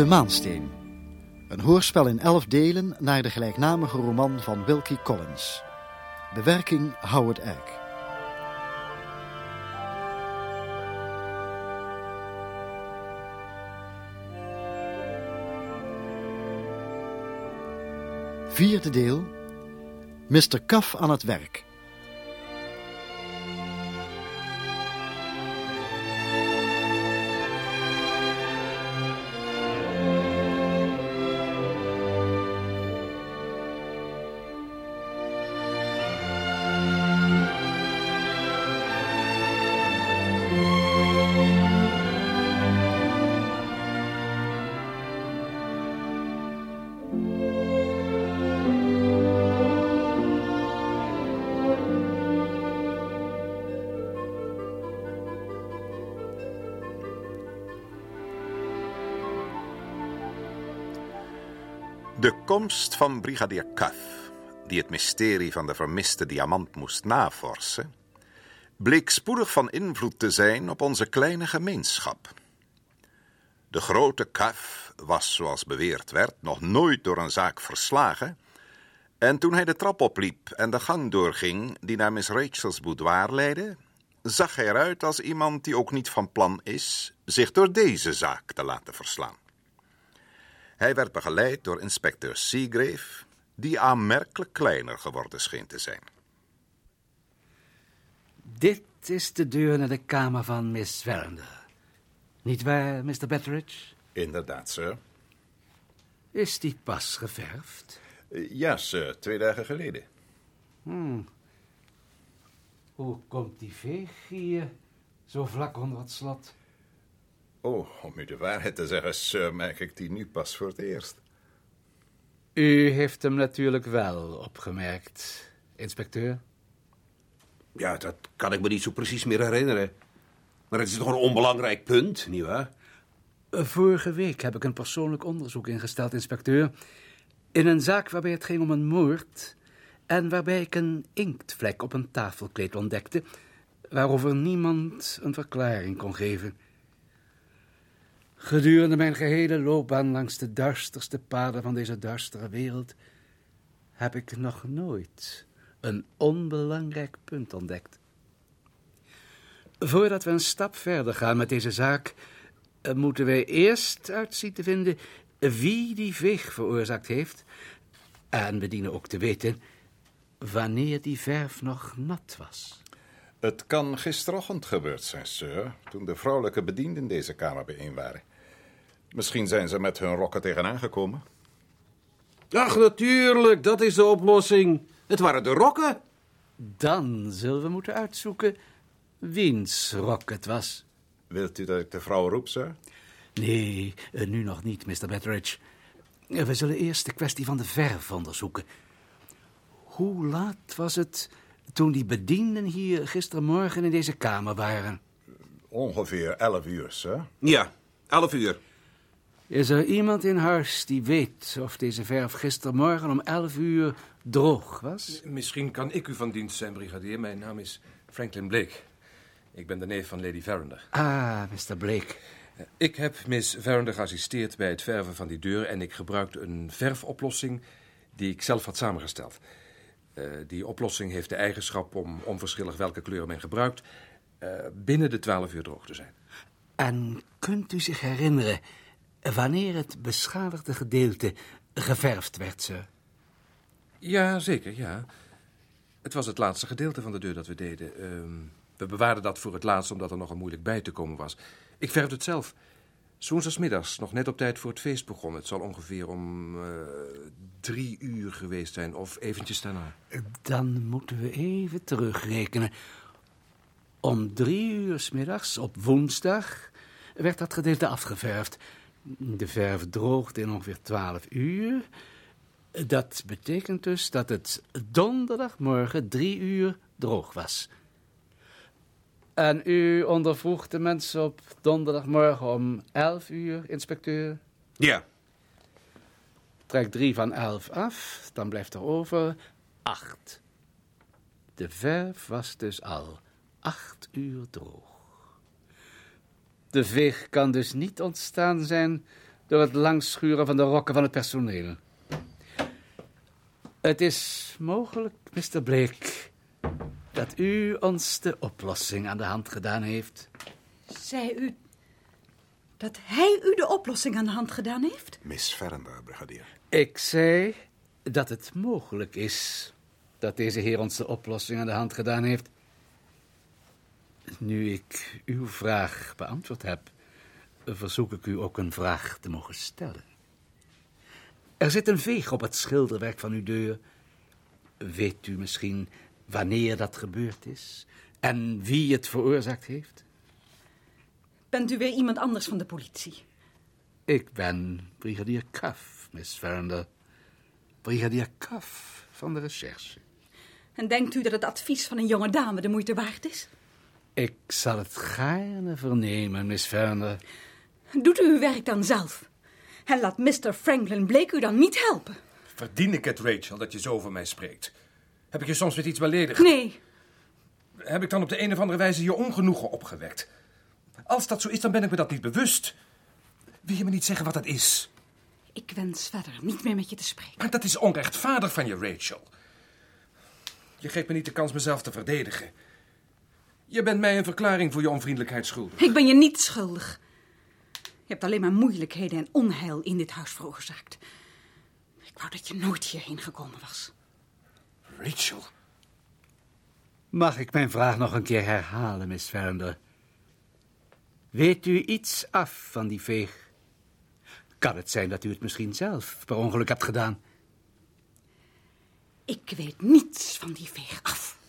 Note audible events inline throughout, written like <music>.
De Maansteen. Een hoorspel in elf delen naar de gelijknamige roman van Wilkie Collins. Bewerking Howard Egg. Vierde deel. Mr. Kaf aan het werk. Komst van brigadier Cuff, die het mysterie van de vermiste diamant moest navorsen, bleek spoedig van invloed te zijn op onze kleine gemeenschap. De grote Cuff was, zoals beweerd werd, nog nooit door een zaak verslagen, en toen hij de trap opliep en de gang doorging die naar Miss Rachel's boudoir leidde, zag hij eruit als iemand die ook niet van plan is zich door deze zaak te laten verslaan. Hij werd begeleid door inspecteur Seagrave, die aanmerkelijk kleiner geworden scheen te zijn. Dit is de deur naar de kamer van Miss Verinder. Niet waar, Mr. Betteridge? Inderdaad, sir. Is die pas geverfd? Ja, sir, twee dagen geleden. Hmm. Hoe komt die veeg hier zo vlak onder het slot? Oh, om u de waarheid te zeggen, sir, merk ik die nu pas voor het eerst. U heeft hem natuurlijk wel opgemerkt, inspecteur. Ja, dat kan ik me niet zo precies meer herinneren. Maar het is toch een onbelangrijk punt, nietwaar? Vorige week heb ik een persoonlijk onderzoek ingesteld, inspecteur. In een zaak waarbij het ging om een moord... en waarbij ik een inktvlek op een tafelkleed ontdekte... waarover niemand een verklaring kon geven... Gedurende mijn gehele loopbaan langs de duisterste paden van deze duistere wereld heb ik nog nooit een onbelangrijk punt ontdekt. Voordat we een stap verder gaan met deze zaak, eh, moeten wij eerst uitzien te vinden wie die veeg veroorzaakt heeft. En we dienen ook te weten wanneer die verf nog nat was. Het kan gisterochtend gebeurd zijn, sir, toen de vrouwelijke bedienden deze kamer bijeen waren. Misschien zijn ze met hun rokken tegenaan gekomen. Ach, natuurlijk, dat is de oplossing. Het waren de rokken. Dan zullen we moeten uitzoeken wiens rok het was. Wilt u dat ik de vrouw roep, sir? Nee, eh, nu nog niet, Mr. Betteridge. Eh, We zullen eerst de kwestie van de verf onderzoeken. Hoe laat was het toen die bedienden hier gistermorgen in deze kamer waren? Ongeveer elf uur, sir. Ja, elf uur. Is er iemand in huis die weet of deze verf gistermorgen om elf uur droog was? Misschien kan ik u van dienst zijn, brigadier. Mijn naam is Franklin Blake. Ik ben de neef van Lady Verinder. Ah, Mr. Blake. Ik heb Miss Verinder geassisteerd bij het verven van die deur... en ik gebruikte een verfoplossing die ik zelf had samengesteld. Eh, die oplossing heeft de eigenschap om, onverschillig welke kleur men gebruikt... eh, binnen de twaalf uur droog te zijn. En kunt u zich herinneren wanneer het beschadigde gedeelte geverfd werd, sir? Ja, zeker, ja. Het was het laatste gedeelte van de deur dat we deden. Ehm, we bewaarden dat voor het laatst omdat er nog een moeilijk bij te komen was. Ik verfde het zelf. Woensdagsmiddags, nog net op tijd voor het feest begon. Het zal ongeveer om eh, drie uur geweest zijn, of eventjes daarna. Dan moeten we even terugrekenen. Om drie uur 's middags op woensdag werd dat gedeelte afgeverfd. De verf droogde in ongeveer twaalf uur. Dat betekent dus dat het donderdagmorgen drie uur droog was. En u ondervroeg de mensen op donderdagmorgen om elf uur, inspecteur? Ja, Trek drie van elf af, dan blijft er over acht. De verf was dus al acht uur droog. De veeg kan dus niet ontstaan zijn door het langschuren van de rokken van het personeel. Het is mogelijk, Mr. Blake, dat u ons de oplossing aan de hand gedaan heeft. Zei u dat hij u de oplossing aan de hand gedaan heeft? Miss Verender, brigadier. Ik zei dat het mogelijk is dat deze heer ons de oplossing aan de hand gedaan heeft. Nu ik uw vraag beantwoord heb, verzoek ik u ook een vraag te mogen stellen. Er zit een veeg op het schilderwerk van uw deur. Weet u misschien wanneer dat gebeurd is en wie het veroorzaakt heeft? Bent u weer iemand anders van de politie? Ik ben brigadier Cuff, Miss Verinder. Brigadier Cuff van de recherche. En denkt u dat het advies van een jonge dame de moeite waard is? Ik zal het gaarne vernemen, Miss Verinder. Doet u uw werk dan zelf? En laat Mr. Franklin Blake u dan niet helpen? Verdien ik het, Rachel, dat je zo over mij spreekt? Heb ik je soms met iets beledigd? Nee, Heb ik dan op de een of andere wijze je ongenoegen opgewekt? Als dat zo is, dan ben ik me dat niet bewust. Wil je me niet zeggen wat dat is? ik wens verder niet meer met je te spreken. Maar dat is onrechtvaardig van je, Rachel. Je geeft me niet de kans mezelf te verdedigen. Je bent mij een verklaring voor je onvriendelijkheid schuldig. Ik ben je niet schuldig. Je hebt alleen maar moeilijkheden en onheil in dit huis veroorzaakt. Ik wou dat je nooit hierheen gekomen was. Rachel? Mag ik mijn vraag nog een keer herhalen, Miss Verinder? Weet u iets af van die veeg? Kan het zijn dat u het misschien zelf per ongeluk hebt gedaan? Ik weet niets van die veeg af.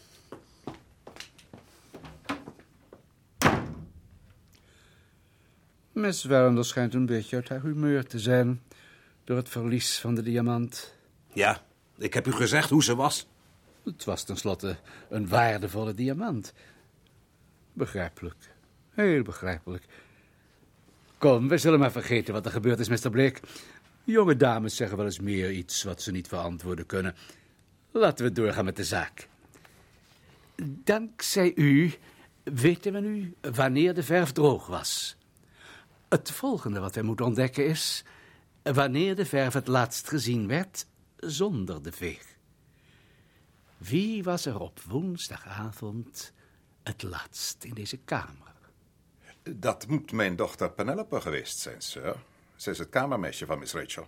Miss Verinder schijnt een beetje uit haar humeur te zijn... door het verlies van de diamant. Ja, ik heb u gezegd hoe ze was. Het was tenslotte een waardevolle diamant. Begrijpelijk. Heel begrijpelijk. Kom, we zullen maar vergeten wat er gebeurd is, Mr. Blake. Jonge dames zeggen wel eens meer iets wat ze niet verantwoorden kunnen. Laten we doorgaan met de zaak. Dankzij u weten we nu wanneer de verf droog was. Het volgende wat wij moeten ontdekken is... wanneer de verf het laatst gezien werd zonder de veeg. Wie was er op woensdagavond het laatst in deze kamer? Dat moet mijn dochter Penelope geweest zijn, sir. Ze is het kamermeisje van Miss Rachel.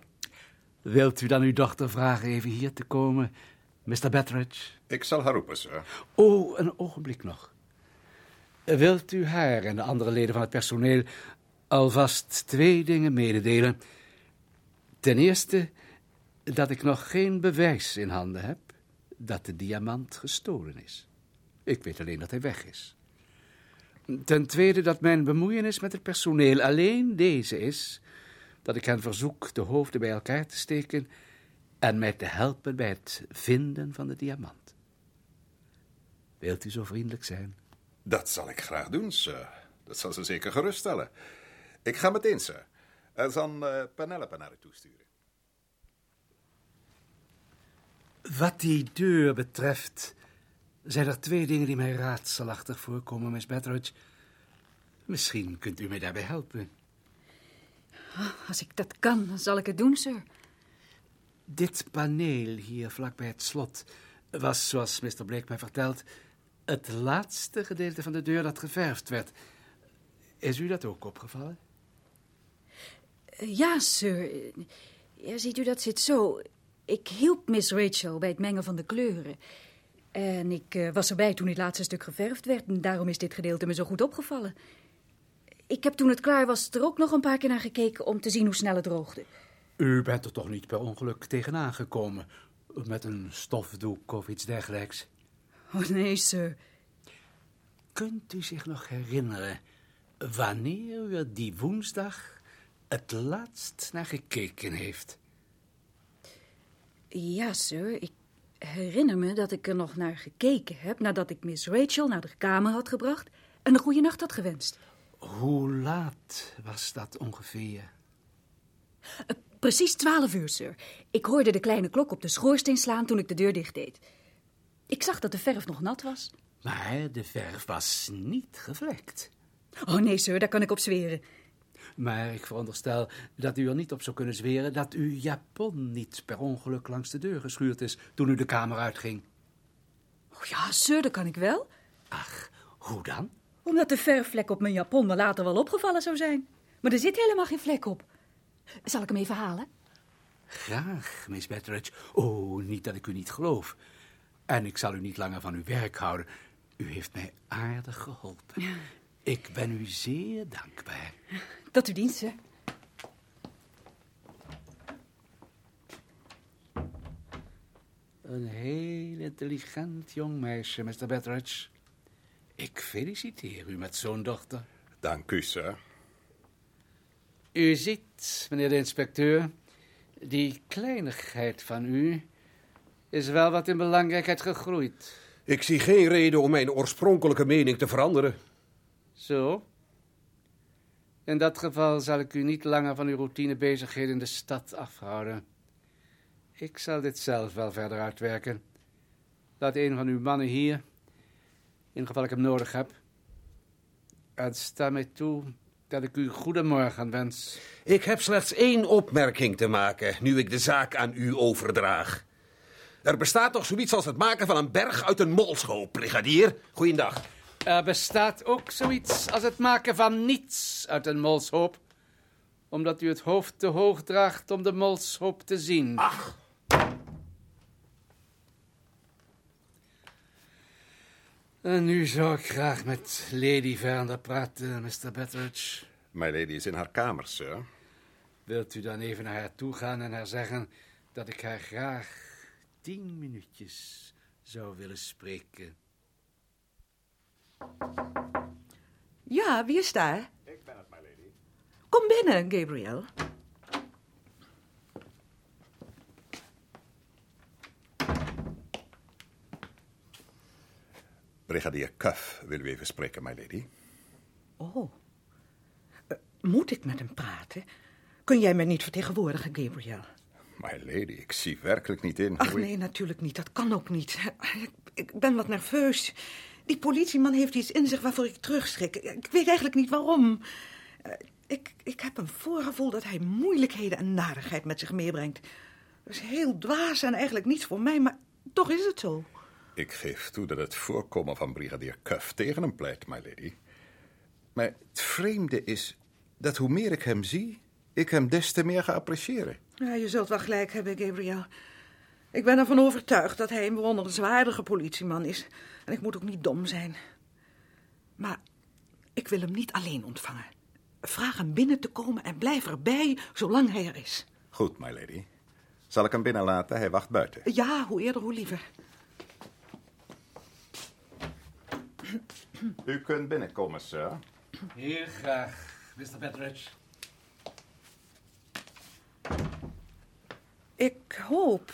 Wilt u dan uw dochter vragen even hier te komen, Mr. Betteridge? Ik zal haar roepen, sir. Oh, een ogenblik nog. Wilt u haar en de andere leden van het personeel alvast twee dingen mededelen? Ten eerste dat ik nog geen bewijs in handen heb dat de diamant gestolen is. Ik weet alleen dat hij weg is. Ten tweede dat mijn bemoeienis met het personeel alleen deze is, dat ik hen verzoek de hoofden bij elkaar te steken en mij te helpen bij het vinden van de diamant. Wilt u zo vriendelijk zijn? Dat zal ik graag doen, sir. Dat zal ze zeker geruststellen. Ik ga meteen, sir. Er zal uh, Penelope naar u toesturen. Wat die deur betreft, zijn er twee dingen die mij raadselachtig voorkomen, Miss Betteridge. Misschien kunt u mij daarbij helpen. Als ik dat kan, dan zal ik het doen, sir. Dit paneel hier vlakbij het slot was, zoals Mr. Blake mij vertelt, het laatste gedeelte van de deur dat geverfd werd. Is u dat ook opgevallen? Ja, sir. Ja, ziet u, dat zit zo. Ik hielp Miss Rachel bij het mengen van de kleuren. En ik uh, was erbij toen het laatste stuk geverfd werd. En daarom is dit gedeelte me zo goed opgevallen. Ik heb toen het klaar was er ook nog een paar keer naar gekeken om te zien hoe snel het droogde. U bent er toch niet per ongeluk tegenaan gekomen? Met een stofdoek of iets dergelijks? Oh nee, sir. Kunt u zich nog herinneren wanneer u er die woensdag het laatst naar gekeken heeft? Ja, sir. Ik herinner me dat ik er nog naar gekeken heb nadat ik Miss Rachel naar de kamer had gebracht en een goede nacht had gewenst. Hoe laat was dat ongeveer? Uh, precies twaalf uur, sir. Ik hoorde de kleine klok op de schoorsteen slaan toen ik de deur dicht deed. Ik zag dat de verf nog nat was. Maar de verf was niet gevlekt. Oh nee, sir, daar kan ik op zweren. Maar ik veronderstel dat u er niet op zou kunnen zweren dat uw japon niet per ongeluk langs de deur geschuurd is toen u de kamer uitging. Oh ja, dat kan ik wel. Ach, hoe dan? Omdat de verfvlek op mijn japon me later wel opgevallen zou zijn. Maar er zit helemaal geen vlek op. Zal ik hem even halen? Graag, Miss Betteridge. Oh, niet dat ik u niet geloof. En ik zal u niet langer van uw werk houden. U heeft mij aardig geholpen. Ik ben u zeer dankbaar. Tot uw dienst, sir. Een heel intelligent jong meisje, Mr. Betteridge. Ik feliciteer u met zo'n dochter. Dank u, sir. U ziet, meneer de inspecteur, die kleinigheid van u is wel wat in belangrijkheid gegroeid. Ik zie geen reden om mijn oorspronkelijke mening te veranderen. Zo? In dat geval zal ik u niet langer van uw routinebezigheden in de stad afhouden. Ik zal dit zelf wel verder uitwerken. Laat een van uw mannen hier, in geval ik hem nodig heb. En sta mij toe dat ik u goedemorgen wens. Ik heb slechts één opmerking te maken, nu ik de zaak aan u overdraag. Er bestaat toch zoiets als het maken van een berg uit een molschoop, brigadier? Goeiedag. Er bestaat ook zoiets als het maken van niets uit een molshoop. Omdat u het hoofd te hoog draagt om de molshoop te zien. Ach, En nu zou ik graag met Lady Veranda praten, Mr. Betteridge. My lady is in haar kamer, sir. Wilt u dan even naar haar toe gaan en haar zeggen dat ik haar graag tien minuutjes zou willen spreken? Ja, wie is daar? Ik ben het, my lady. Kom binnen, Gabriel. Brigadier Cuff wil u even spreken, my lady. Oh. Eh, moet ik met hem praten? Kun jij mij niet vertegenwoordigen, Gabriel? My lady, ik zie werkelijk niet in Ach hoe ik- nee, natuurlijk niet. Dat kan ook niet. <laughs> Ik, ik ben wat nerveus. Die politieman heeft iets in zich waarvoor ik terugschrik. Ik weet eigenlijk niet waarom. Eh, Ik, ik heb een voorgevoel dat hij moeilijkheden en narigheid met zich meebrengt. Dat is heel dwaas en eigenlijk niets voor mij, maar toch is het zo. Ik geef toe dat het voorkomen van brigadier Cuff tegen hem pleit, my lady. Maar het vreemde is dat hoe meer ik hem zie, ik hem des te meer ga appreciëren. Ja, je zult wel gelijk hebben, Gabriel. Ik ben ervan overtuigd dat hij een bewonderenswaardige politieman is. En ik moet ook niet dom zijn. Maar ik wil hem niet alleen ontvangen. Vraag hem binnen te komen en blijf erbij zolang hij er is. Goed, my lady. Zal ik hem binnenlaten? Hij wacht buiten. Ja, hoe eerder, hoe liever. U kunt binnenkomen, sir. Heel graag, Mr. Betteridge. Ik hoop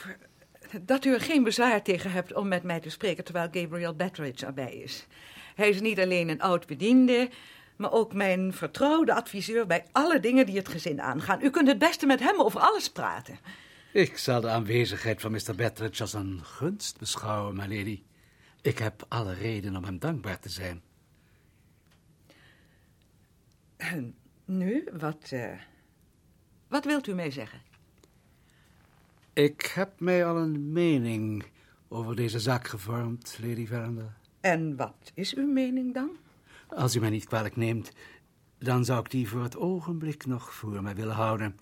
dat u er geen bezwaar tegen hebt om met mij te spreken terwijl Gabriel Betteridge erbij is. Hij is niet alleen een oud bediende, maar ook mijn vertrouwde adviseur bij alle dingen die het gezin aangaan. U kunt het beste met hem over alles praten. Ik zal de aanwezigheid van Mr. Betteridge als een gunst beschouwen, my lady. Ik heb alle reden om hem dankbaar te zijn. En nu, wat, eh, wat wilt u mij zeggen? Ik heb mij al een mening over deze zaak gevormd, Lady Veranda. En wat is uw mening dan? Als u mij niet kwalijk neemt, dan zou ik die voor het ogenblik nog voor mij willen houden.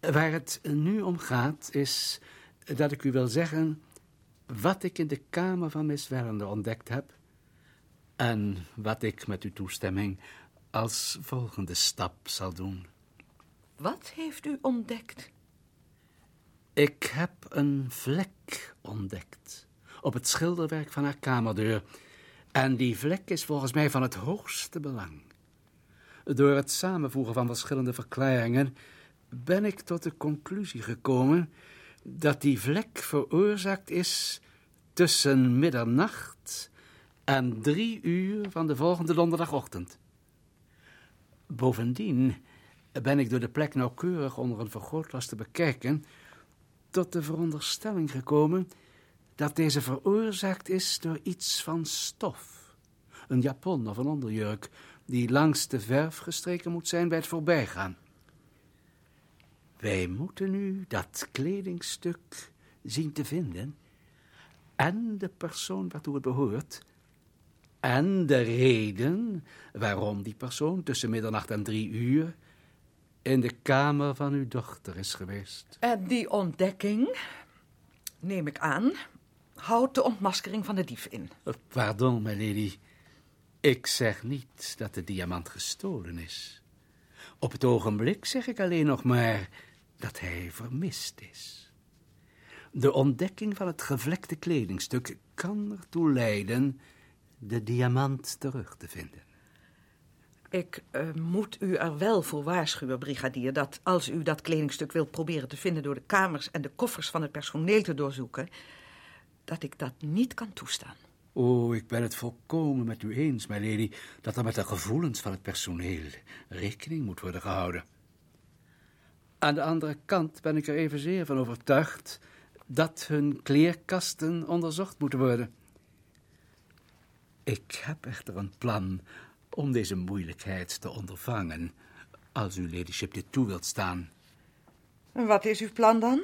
Waar het nu om gaat, is dat ik u wil zeggen wat ik in de kamer van Miss Veranda ontdekt heb en wat ik met uw toestemming als volgende stap zal doen. Wat heeft u ontdekt? Ik heb een vlek ontdekt op het schilderwerk van haar kamerdeur. En die vlek is volgens mij van het hoogste belang. Door het samenvoegen van verschillende verklaringen ben ik tot de conclusie gekomen dat die vlek veroorzaakt is tussen middernacht en drie uur van de volgende donderdagochtend. Bovendien ben ik door de plek nauwkeurig onder een vergrootglas te bekijken tot de veronderstelling gekomen dat deze veroorzaakt is door iets van stof. Een japon of een onderjurk die langs de verf gestreken moet zijn bij het voorbijgaan. Wij moeten nu dat kledingstuk zien te vinden en de persoon waartoe het behoort en de reden waarom die persoon tussen middernacht en drie uur in de kamer van uw dochter is geweest. En die ontdekking, neem ik aan, houdt de ontmaskering van de dief in. Pardon, my lady. Ik zeg niet dat de diamant gestolen is. Op het ogenblik zeg ik alleen nog maar dat hij vermist is. De ontdekking van het gevlekte kledingstuk kan ertoe leiden de diamant terug te vinden. Ik uh, moet u er wel voor waarschuwen, brigadier, dat als u dat kledingstuk wilt proberen te vinden door de kamers en de koffers van het personeel te doorzoeken, dat ik dat niet kan toestaan. Oh, ik ben het volkomen met u eens, my lady, dat er met de gevoelens van het personeel rekening moet worden gehouden. Aan de andere kant ben ik er evenzeer van overtuigd dat hun kleerkasten onderzocht moeten worden. Ik heb echter een plan om deze moeilijkheid te ondervangen, als uw ladyship dit toe wilt staan. En wat is uw plan dan?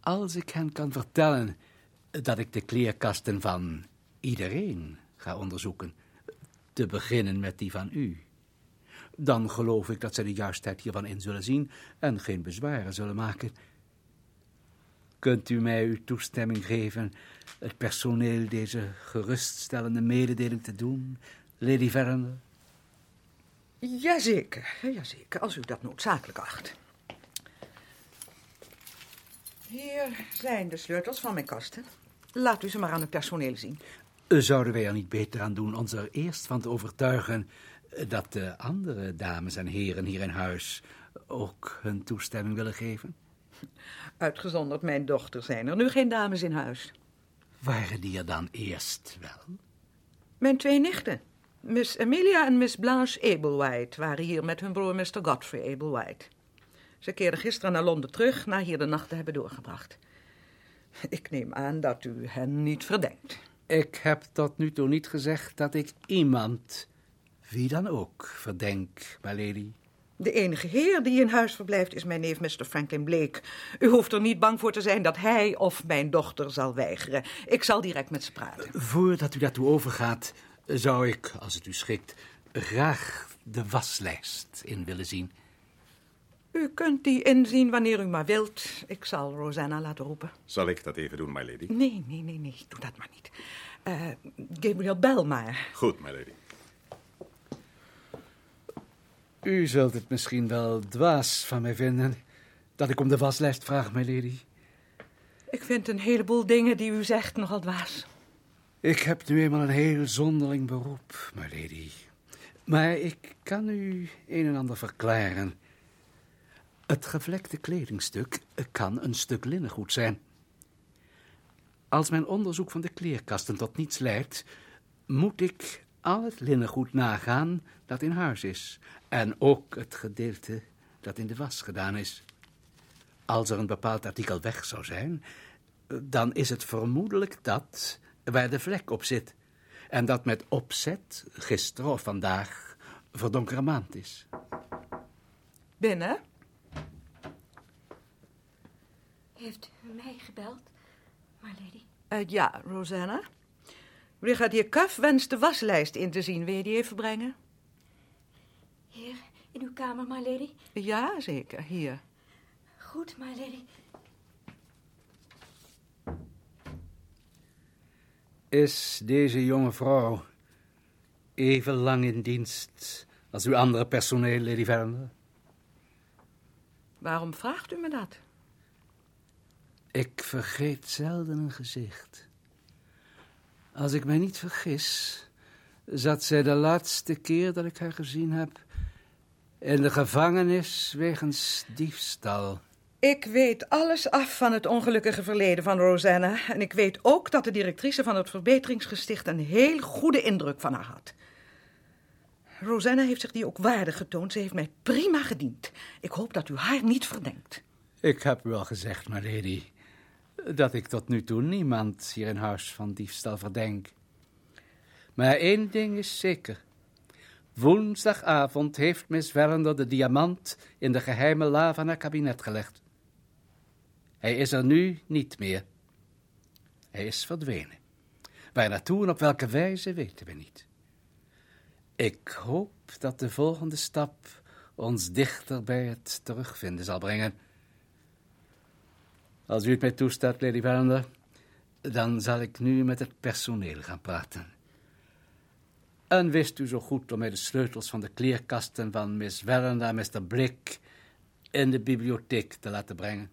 Als ik hen kan vertellen dat ik de kleerkasten van iedereen ga onderzoeken, te beginnen met die van u, dan geloof ik dat zij de juistheid hiervan in zullen zien en geen bezwaren zullen maken. Kunt u mij uw toestemming geven het personeel deze geruststellende mededeling te doen, Lady Veranda? Jazeker, jazeker, als u dat noodzakelijk acht. Hier zijn de sleutels van mijn kasten. Laat u ze maar aan het personeel zien. Zouden wij er niet beter aan doen ons er eerst van te overtuigen dat de andere dames en heren hier in huis ook hun toestemming willen geven? Uitgezonderd mijn dochter zijn er nu geen dames in huis. Waren die er dan eerst wel? Mijn twee nichten. Miss Amelia en Miss Blanche Ablewhite waren hier met hun broer Mr. Godfrey Ablewhite. Ze keerden gisteren naar Londen terug na hier de nacht te hebben doorgebracht. Ik neem aan dat u hen niet verdenkt. Ik heb tot nu toe niet gezegd dat ik iemand, wie dan ook, verdenk, my lady. De enige heer die in huis verblijft is mijn neef Mr. Franklin Blake. U hoeft er niet bang voor te zijn dat hij of mijn dochter zal weigeren. Ik zal direct met ze praten. Voordat u daartoe overgaat, zou ik, als het u schikt, graag de waslijst in willen zien. U kunt die inzien wanneer u maar wilt. Ik zal Rosanna laten roepen. Zal ik dat even doen, my lady? Nee, nee, nee, nee. Doe dat maar niet. Uh, Gabriel, bel maar. Goed, my lady. U zult het misschien wel dwaas van mij vinden dat ik om de waslijst vraag, my lady. Ik vind een heleboel dingen die u zegt nogal dwaas. Ik heb nu eenmaal een heel zonderling beroep, my lady. Maar ik kan u een en ander verklaren. Het gevlekte kledingstuk kan een stuk linnengoed zijn. Als mijn onderzoek van de kleerkasten tot niets leidt, moet ik al het linnengoed nagaan dat in huis is. En ook het gedeelte dat in de was gedaan is. Als er een bepaald artikel weg zou zijn, dan is het vermoedelijk dat waar de vlek op zit. En dat met opzet, gisteren of vandaag, verdonkere maand is. Binnen? Heeft u mij gebeld, my lady? Uh, ja, Rosanna. Brigadier Cuff wenst de waslijst in te zien. Wil je die even brengen? Hier, in uw kamer, my lady? Ja, zeker. Hier. Goed, my lady. Is deze jonge vrouw even lang in dienst als uw andere personeel, Lady Veranda? Waarom vraagt u me dat? Ik vergeet zelden een gezicht. Als ik mij niet vergis, zat zij de laatste keer dat ik haar gezien heb in de gevangenis wegens diefstal. Ik weet alles af van het ongelukkige verleden van Rosanna. En ik weet ook dat de directrice van het Verbeteringsgesticht een heel goede indruk van haar had. Rosanna heeft zich die ook waardig getoond. Ze heeft mij prima gediend. Ik hoop dat u haar niet verdenkt. Ik heb u al gezegd, my lady, dat ik tot nu toe niemand hier in huis van diefstal verdenk. Maar één ding is zeker. Woensdagavond heeft Miss Wellender de diamant in de geheime la van haar kabinet gelegd. Hij is er nu niet meer. Hij is verdwenen. Waar naartoe en op welke wijze weten we niet. Ik hoop dat de volgende stap ons dichter bij het terugvinden zal brengen. Als u het mij toestaat, Lady Wellender, dan zal ik nu met het personeel gaan praten. En wist u zo goed om mij de sleutels van de kleerkasten van Miss Wellender en Mr. Blick in de bibliotheek te laten brengen?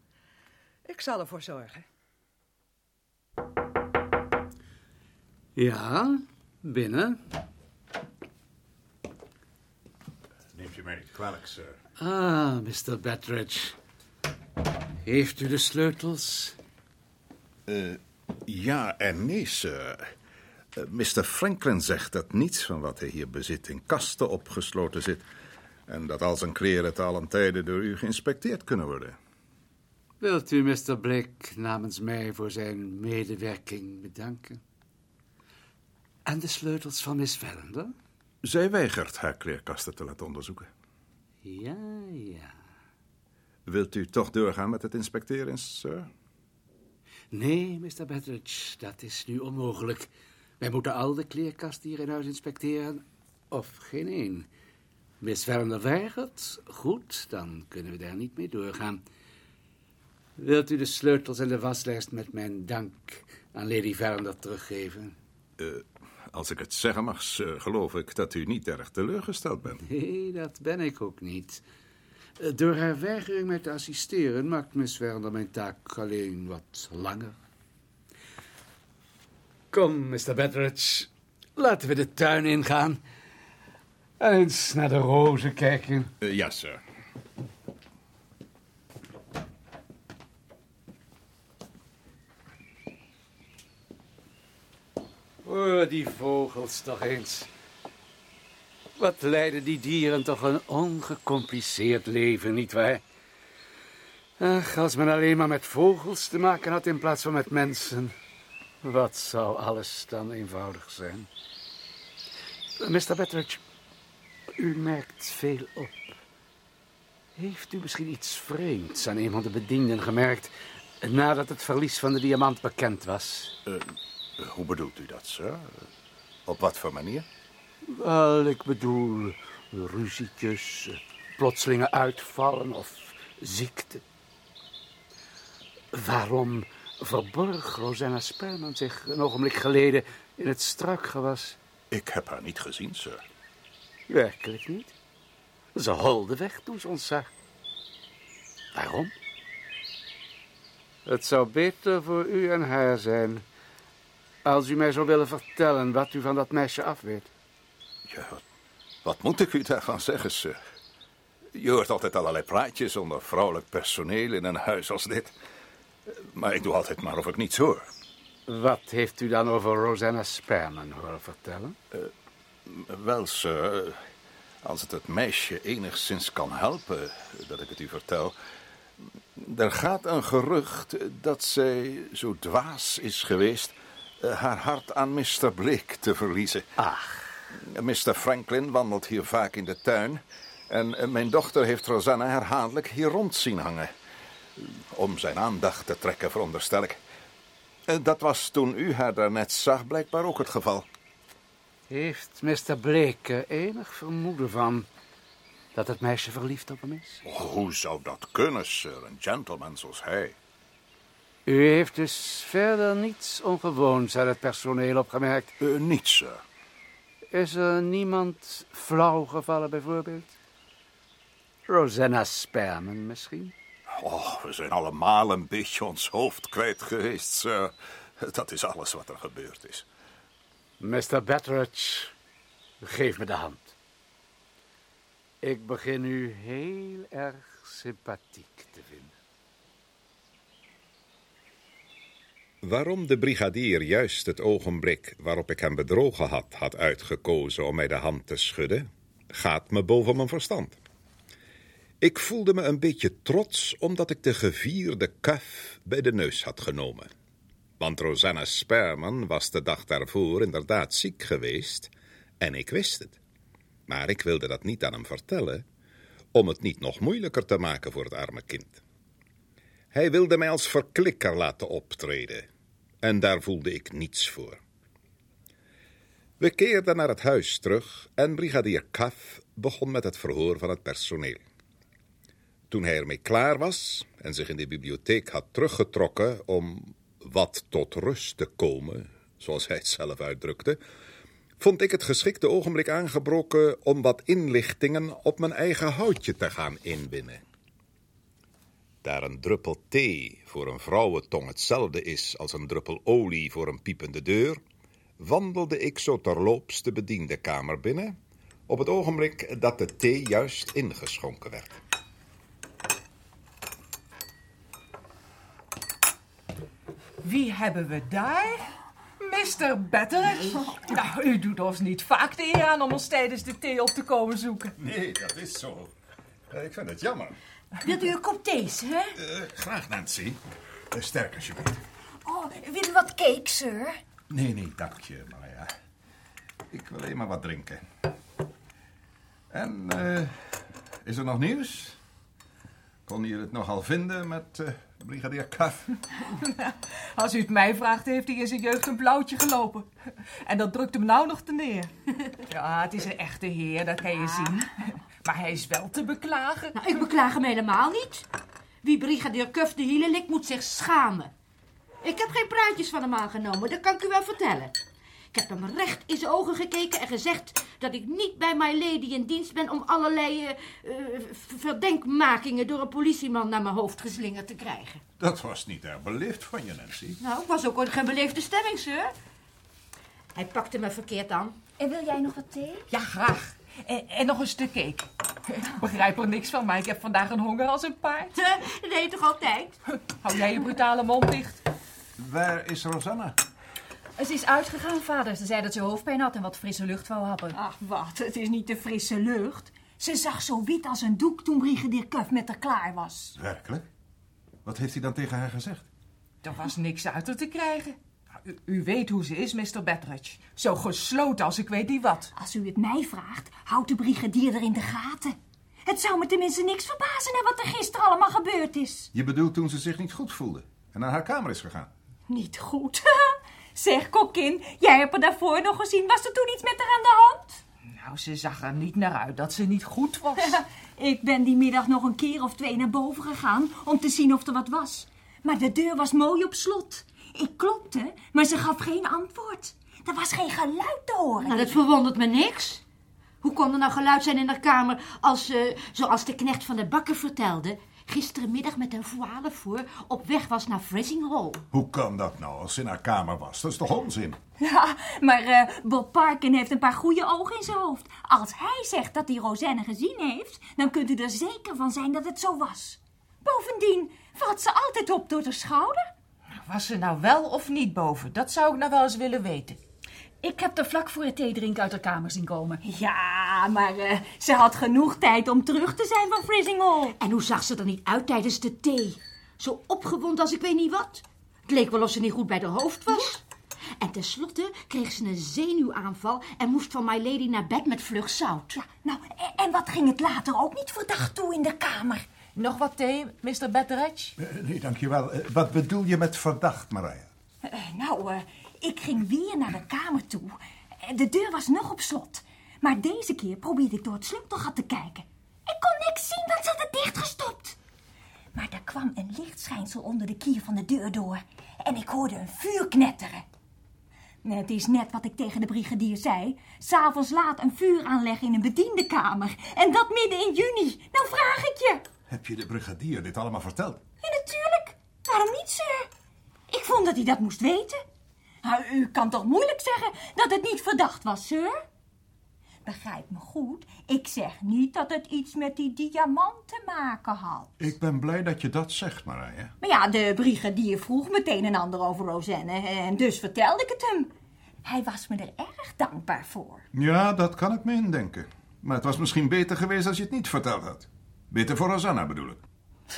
Ik zal ervoor zorgen. Ja, binnen. Neemt u mij niet kwalijk, sir. Ah, Mr. Bettridge. Heeft u de sleutels? Uh, ja en nee, sir. Uh, Mr. Franklin zegt dat niets van wat hij hier bezit in kasten opgesloten zit. En dat al zijn kleren te allen tijden door u geïnspecteerd kunnen worden. Wilt u Mr. Blake namens mij voor zijn medewerking bedanken? En de sleutels van Miss Vellender? Zij weigert haar kleerkasten te laten onderzoeken. Ja, ja. Wilt u toch doorgaan met het inspecteren, sir? Nee, Mr. Bettridge, dat is nu onmogelijk. Wij moeten al de kleerkasten hier in huis inspecteren, of geen één. Miss Werner weigert, goed, dan kunnen we daar niet mee doorgaan. Wilt u de sleutels en de waslijst met mijn dank aan Lady Werner teruggeven? Uh, als ik het zeggen mag, geloof ik dat u niet erg teleurgesteld bent. Nee, dat ben ik ook niet. Eh, door haar weigering mij te assisteren maakt Miss Werner mijn taak alleen wat langer. Kom, Mr. Bettridge, laten we de tuin ingaan. En eens naar de rozen kijken. Uh, ja, sir. Oh, die vogels toch eens. Wat leiden die dieren toch een ongecompliceerd leven, nietwaar? Ach, als men alleen maar met vogels te maken had in plaats van met mensen. Wat zou alles dan eenvoudig zijn? Mr. Bettridge, u merkt veel op. Heeft u misschien iets vreemds aan een van de bedienden gemerkt... nadat het verlies van de diamant bekend was? Uh, hoe bedoelt u dat, sir? Op wat voor manier? Wel, ik bedoel ruzietjes, plotselinge uitvallen of ziekte. Waarom verborg Rosanna Sperman zich een ogenblik geleden in het struikgewas? Ik heb haar niet gezien, sir. Werkelijk niet? Ze holde weg toen ze ons zag. Waarom? Het zou beter voor u en haar zijn... als u mij zou willen vertellen wat u van dat meisje af weet. Ja, wat, wat moet ik u daarvan zeggen, sir? Je hoort altijd allerlei praatjes onder vrouwelijk personeel in een huis als dit. Maar ik doe altijd maar of ik niets hoor. Wat heeft u dan over Rosanna Sperman horen vertellen? Uh, wel, sir, als het het meisje enigszins kan helpen dat ik het u vertel... Er gaat een gerucht dat zij zo dwaas is geweest... Uh, haar hart aan Mr. Blake te verliezen. Ach. Mr. Franklin wandelt hier vaak in de tuin... en mijn dochter heeft Rosanna herhaaldelijk hier rond zien hangen... Om zijn aandacht te trekken, veronderstel ik. Dat was toen u haar daarnet zag blijkbaar ook het geval. Heeft Mr. Blake enig vermoeden van dat het meisje verliefd op hem is? Oh, hoe zou dat kunnen, sir? Een gentleman zoals hij. U heeft dus verder niets ongewoons uit het personeel opgemerkt? Uh, niets, sir. Is er niemand flauw gevallen, bijvoorbeeld? Rosanna Sperman misschien? Oh, we zijn allemaal een beetje ons hoofd kwijt geweest, sir. Dat is alles wat er gebeurd is. Mr. Bettridge, geef me de hand. Ik begin u heel erg sympathiek te vinden. Waarom de brigadier juist het ogenblik waarop ik hem bedrogen had, had uitgekozen om mij de hand te schudden, gaat me boven mijn verstand. Ik voelde me een beetje trots omdat ik de gevierde kuf bij de neus had genomen. Want Rosanna Sperman was de dag daarvoor inderdaad ziek geweest en ik wist het. Maar ik wilde dat niet aan hem vertellen, om het niet nog moeilijker te maken voor het arme kind. Hij wilde mij als verklikker laten optreden, en daar voelde ik niets voor. We keerden naar het huis terug en brigadier Kath begon met het verhoor van het personeel. Toen hij ermee klaar was en zich in de bibliotheek had teruggetrokken om wat tot rust te komen, zoals hij het zelf uitdrukte, vond ik het geschikte ogenblik aangebroken om wat inlichtingen op mijn eigen houtje te gaan inwinnen. Daar een druppel thee voor een vrouwentong hetzelfde is als een druppel olie voor een piepende deur, wandelde ik zo terloops de bediendenkamer binnen, op het ogenblik dat de thee juist ingeschonken werd. Wie hebben we daar? Mr. Betteridge? Nou, u doet ons niet vaak de eer aan om ons tijdens de thee op te komen zoeken. Nee, dat is zo. Eh, Ik vind het jammer. Wilt u een kop thee, hè? Eh, graag, Nancy. Uh, sterk alsjeblieft. Oh, wil u wat cake, sir? Nee, nee, dank je, Maria. Ik wil alleen maar wat drinken. En, eh, is er nog nieuws? Kon je het nogal vinden met eh, brigadier Kaff? <laughs> Als u het mij vraagt, heeft hij in zijn jeugd een blauwtje gelopen. En dat drukt hem nou nog te neer. <laughs> Ja, het is een echte heer, dat kan je zien. <laughs> Maar hij is wel te beklagen. Nou, ik beklaag hem helemaal niet. Wie brigadier Kuf de hielen likt, moet zich schamen. Ik heb geen praatjes van hem aangenomen, dat kan ik u wel vertellen. Ik heb hem recht in zijn ogen gekeken en gezegd dat ik niet bij my lady in dienst ben om allerlei eh, verdenkmakingen door een politieman naar mijn hoofd geslingerd te krijgen. Dat was niet erg beleefd van je, Nancy. Nou, ik was ook in geen beleefde stemming, sir. Hij pakte me verkeerd aan. En wil jij nog wat thee? Ja, graag. En, en nog een stuk cake. Ik begrijp er niks van, maar ik heb vandaag een honger als een paard. <laughs> Nee, toch altijd? Hou jij je brutale mond dicht. Waar is Rosanna? Ze is uitgegaan, vader. Ze zei dat ze hoofdpijn had en wat frisse lucht wou happen. Ach, wat, het is niet de frisse lucht. Ze zag zo wit als een doek toen brigadier Kuf met haar klaar was. Werkelijk? Wat heeft hij dan tegen haar gezegd? Er was niks uit haar te krijgen. U, u weet hoe ze is, Mr. Betteridge. Zo gesloten als ik weet niet wat. Als u het mij vraagt, houdt de brigadier er in de gaten. Het zou me tenminste niks verbazen naar wat er gisteren allemaal gebeurd is. Je bedoelt toen ze zich niet goed voelde en naar haar kamer is gegaan? Niet goed. <laughs> zeg, kokkin, jij hebt haar daarvoor nog gezien. Was er toen iets met haar aan de hand? Nou, ze zag er niet naar uit dat ze niet goed was. <laughs> Ik ben die middag nog een keer of twee naar boven gegaan om te zien of er wat was. Maar de deur was mooi op slot. Ik klopte, maar ze gaf geen antwoord. Er was geen geluid te horen. Nou, dat verwondert me niks. Hoe kon er nou geluid zijn in haar kamer als, eh, zoals de knecht van de bakker vertelde, gisterenmiddag met een voile voor op weg was naar Frissing Hall? Hoe kan dat nou als ze in haar kamer was? Dat is toch onzin? Ja, maar eh, Bob Parkin heeft een paar goede ogen in zijn hoofd. Als hij zegt dat hij Rosanne gezien heeft, dan kunt u er zeker van zijn dat het zo was. Bovendien valt ze altijd op door de schouder. Was ze nou wel of niet boven? Dat zou ik nou wel eens willen weten. Ik heb er vlak voor het theedrinken uit haar kamer zien komen. Ja, maar eh, ze had genoeg tijd om terug te zijn van Frissing Hall. En hoe zag ze er niet uit tijdens de thee? Zo opgewond als ik weet niet wat. Het leek wel of ze niet goed bij de hoofd was. En tenslotte kreeg ze een zenuwaanval en moest van My Lady naar bed met vlug zout. Ja, nou, en, en wat ging het later ook niet verdacht toe in de kamer? Nog wat thee, Mr. Betteridge? Eh, nee, dankjewel. Eh, wat bedoel je met verdacht, Maria? Nou, eh, ik ging weer naar de kamer toe. De deur was nog op slot. Maar deze keer probeerde ik door het sleutelgat te kijken. Ik kon niks zien, want ze had het dichtgestopt. Maar er kwam een lichtschijnsel onder de kier van de deur door. En ik hoorde een vuur knetteren. Het is net wat ik tegen de brigadier zei. S'avonds laat een vuur aanleggen in een bediendenkamer. En dat midden in juni. Nou vraag ik je. Heb je de brigadier dit allemaal verteld? Ja, natuurlijk. Waarom niet, sir? Ik vond dat hij dat moest weten. Nou, u kan toch moeilijk zeggen dat het niet verdacht was, sir? Begrijp me goed. Ik zeg niet dat het iets met die diamant te maken had. Ik ben blij dat je dat zegt, Maria. Maar ja, de brigadier vroeg meteen een ander over Rosanne en dus vertelde ik het hem. Hij was me er erg dankbaar voor. Ja, dat kan ik me indenken. Maar het was misschien beter geweest als je het niet verteld had. Beter voor Rosanna bedoel ik.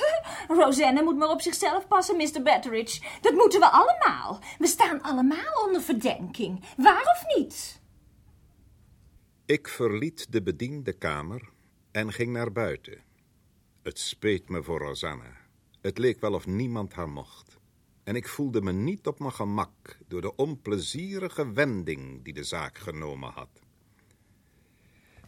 <laughs> Rosanne moet maar op zichzelf passen, Mr. Betteridge. Dat moeten we allemaal. We staan allemaal onder verdenking. Waar of niet? Ik verliet de bediendenkamer en ging naar buiten. Het speet me voor Rosanna. Het leek wel of niemand haar mocht. En ik voelde me niet op mijn gemak door de onplezierige wending die de zaak genomen had.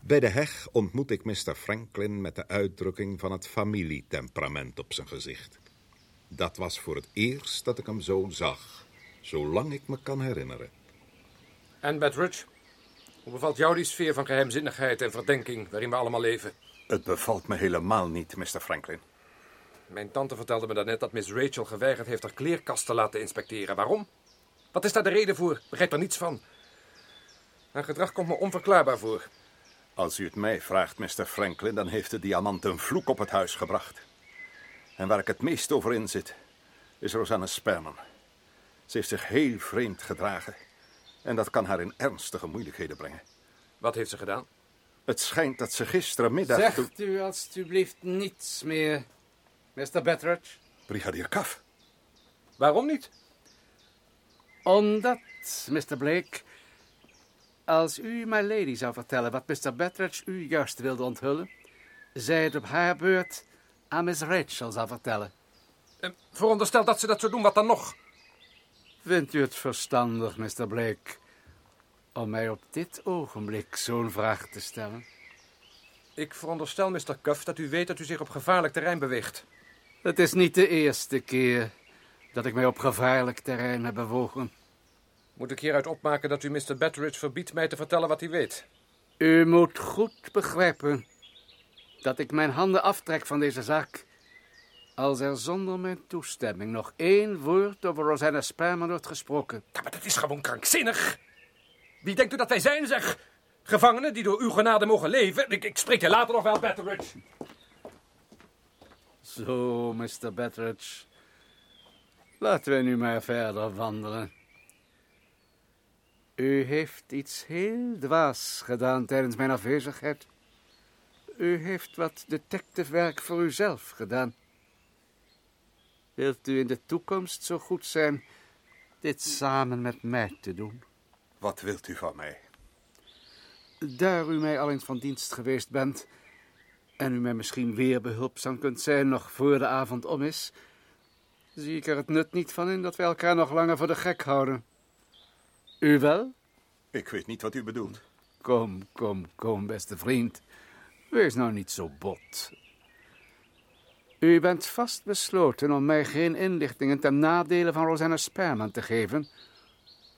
Bij de heg ontmoet ik Mr. Franklin met de uitdrukking van het familietemperament op zijn gezicht. Dat was voor het eerst dat ik hem zo zag, zolang ik me kan herinneren. En Betteridge? Hoe bevalt jou die sfeer van geheimzinnigheid en verdenking waarin we allemaal leven? Het bevalt me helemaal niet, Mr. Franklin. Mijn tante vertelde me daarnet dat Miss Rachel geweigerd heeft haar kleerkast te laten inspecteren. Waarom? Wat is daar de reden voor? Begrijp er niets van. Haar gedrag komt me onverklaarbaar voor. Als u het mij vraagt, Mr. Franklin, dan heeft de diamant een vloek op het huis gebracht. En waar ik het meest over in zit, is Rosanna Sperman. Ze heeft zich heel vreemd gedragen. En dat kan haar in ernstige moeilijkheden brengen. Wat heeft ze gedaan? Het schijnt dat ze gisterenmiddag... Zegt u alstublieft niets meer, Mr. Betteridge? Brigadier Kaf. Waarom niet? Omdat, Mr. Blake, als u my lady zou vertellen wat Mr. Betteridge u juist wilde onthullen, zij het op haar beurt aan Miss Rachel zou vertellen. En veronderstel dat ze dat zou doen, wat dan nog? Vindt u het verstandig, Mr. Blake, om mij op dit ogenblik zo'n vraag te stellen? Ik veronderstel, Mr. Cuff, dat u weet dat u zich op gevaarlijk terrein beweegt. Het is niet de eerste keer dat ik mij op gevaarlijk terrein heb bewogen. Moet ik hieruit opmaken dat u Mr. Betteridge verbiedt mij te vertellen wat hij weet? U moet goed begrijpen dat ik mijn handen aftrek van deze zaak... als er zonder mijn toestemming nog één woord over Rosanna Sperman wordt gesproken. Ja, maar dat is gewoon krankzinnig. Wie denkt u dat wij zijn, zeg? Gevangenen die door uw genade mogen leven? Ik, ik spreek je later nog wel, Betteridge. Zo, Mr. Betteridge. Laten we nu maar verder wandelen. U heeft iets heel dwaas gedaan tijdens mijn afwezigheid. U heeft wat detectivewerk voor uzelf gedaan. Wilt u in de toekomst zo goed zijn dit samen met mij te doen? Wat wilt u van mij? Daar u mij al eens van dienst geweest bent... en u mij misschien weer behulpzaam kunt zijn nog voor de avond om is... zie ik er het nut niet van in dat wij elkaar nog langer voor de gek houden. U wel? Ik weet niet wat u bedoelt. Kom, kom, kom, beste vriend. Wees nou niet zo bot. U bent vast besloten om mij geen inlichtingen ten nadele van Rosanna Sperman te geven,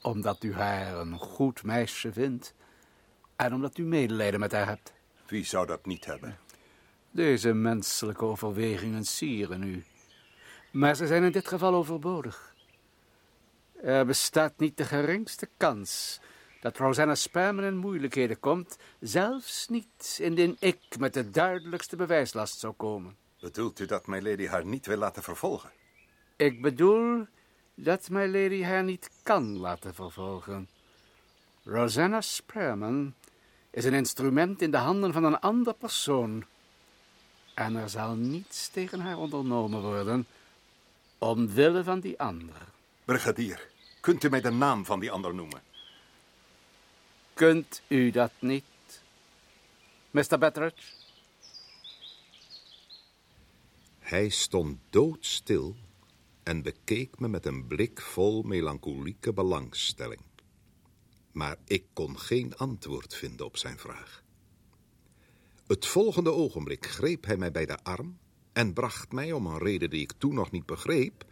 omdat u haar een goed meisje vindt en omdat u medelijden met haar hebt. Wie zou dat niet hebben? Deze menselijke overwegingen sieren u, maar ze zijn in dit geval overbodig. Er bestaat niet de geringste kans dat Rosanna Sperman in moeilijkheden komt, zelfs niet indien ik met de duidelijkste bewijslast zou komen. Bedoelt u dat mijn lady haar niet wil laten vervolgen? Ik bedoel dat mijn lady haar niet kan laten vervolgen. Rosanna Sperman is een instrument in de handen van een ander persoon. En er zal niets tegen haar ondernomen worden, omwille van die ander. Brigadier, kunt u mij de naam van die ander noemen? Kunt u dat niet, Mr. Betteridge? Hij stond doodstil en bekeek me met een blik vol melancholieke belangstelling. Maar ik kon geen antwoord vinden op zijn vraag. Het volgende ogenblik greep hij mij bij de arm en bracht mij, om een reden die ik toen nog niet begreep,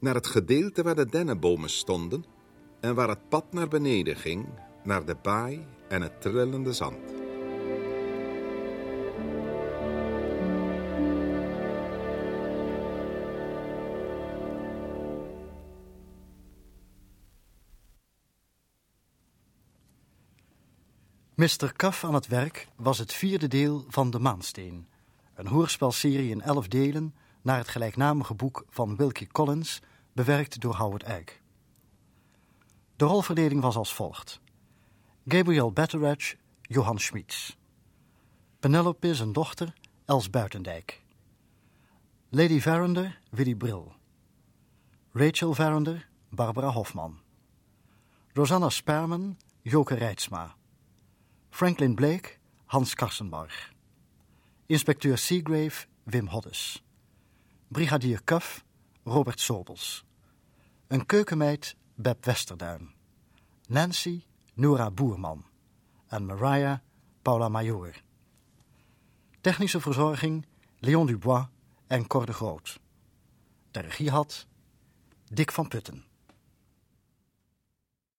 naar het gedeelte waar de dennenbomen stonden en waar het pad naar beneden ging, naar de baai en het trillende zand. Mr. Kaf aan het werk was het vierde deel van De Maansteen. Een hoorspelserie in elf delen naar het gelijknamige boek van Wilkie Collins, bewerkt door Howard Egg. De rolverdeling was als volgt. Gabriel Betteridge, Johan Schmitz. Penelope zijn dochter, Els Buitendijk. Lady Verinder, Willy Brill. Rachel Verinder, Barbara Hofman. Rosanna Sperman, Joke Reitsma. Franklin Blake, Hans Karsenbarg. Inspecteur Seagrave, Wim Hoddes. Brigadier Cuff, Robert Sobels. Een keukenmeid, Beb Westerduin. Nancy, Nora Boerman. En Mariah, Paula Major. Technische verzorging, Leon Dubois en Cor de Groot. De regie had Dick van Putten.